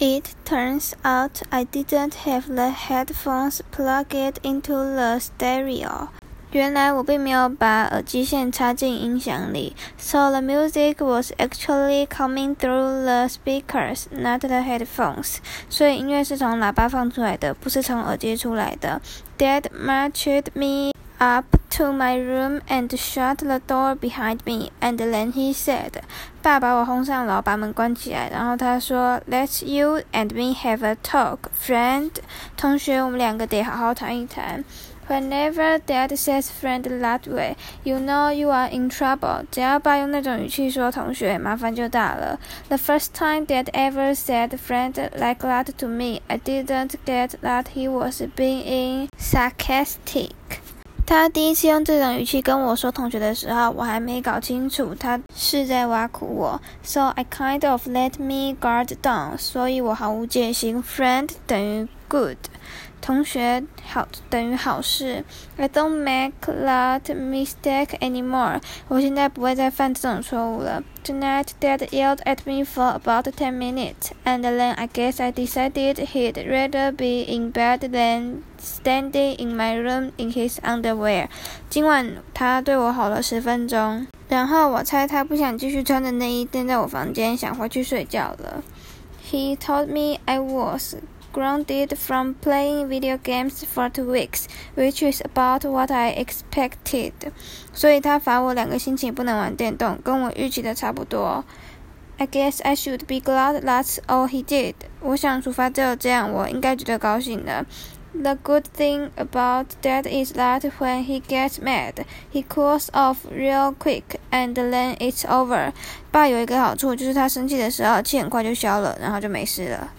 It turns out I didn't have the headphones plugged into the stereo. 原来我并没有把耳机线插进音响里，so the music was actually coming through the speakers, not the headphones. 所以音乐是从喇叭放出来的，不是从耳机出来的。Dad marched me up to my room and shut the door behind me, and then he said. 爸把我轰上楼，把门关起来，然后他说：“Let's you and me have a talk, friend。”同学，我们两个得好好谈一谈。Whenever Dad says friend that way, you know you are in trouble. 只要爸用那种语气说同学，麻烦就大了。The first time Dad ever said friend like that to me, I didn't get that he was being sarcastic. 他第一次用这种语气跟我说同学的时候，我还没搞清楚他是在挖苦我，so I kind of let me guard down，所以我毫无戒心。Friend 等于 good。同学好等于好事。I don't make that mistake anymore。我现在不会再犯这种错误了。Tonight, Dad yelled at me for about ten minutes, and then I guess I decided he'd rather be in bed than standing in my room in his underwear。今晚他对我吼了十分钟，然后我猜他不想继续穿着内衣待在我房间，想回去睡觉了。He told me I was grounded from playing video games for two weeks, which is about what I expected. 所以他罚我两个星期不能玩电动，跟我预期的差不多。I guess I should be glad that's all he did. 我想处罚只有这样，我应该觉得高兴的。The good thing about Dad is that when he gets mad, he cools off real quick, and then it's over. 爸有一个好处，就是他生气的时候气很快就消了，然后就没事了。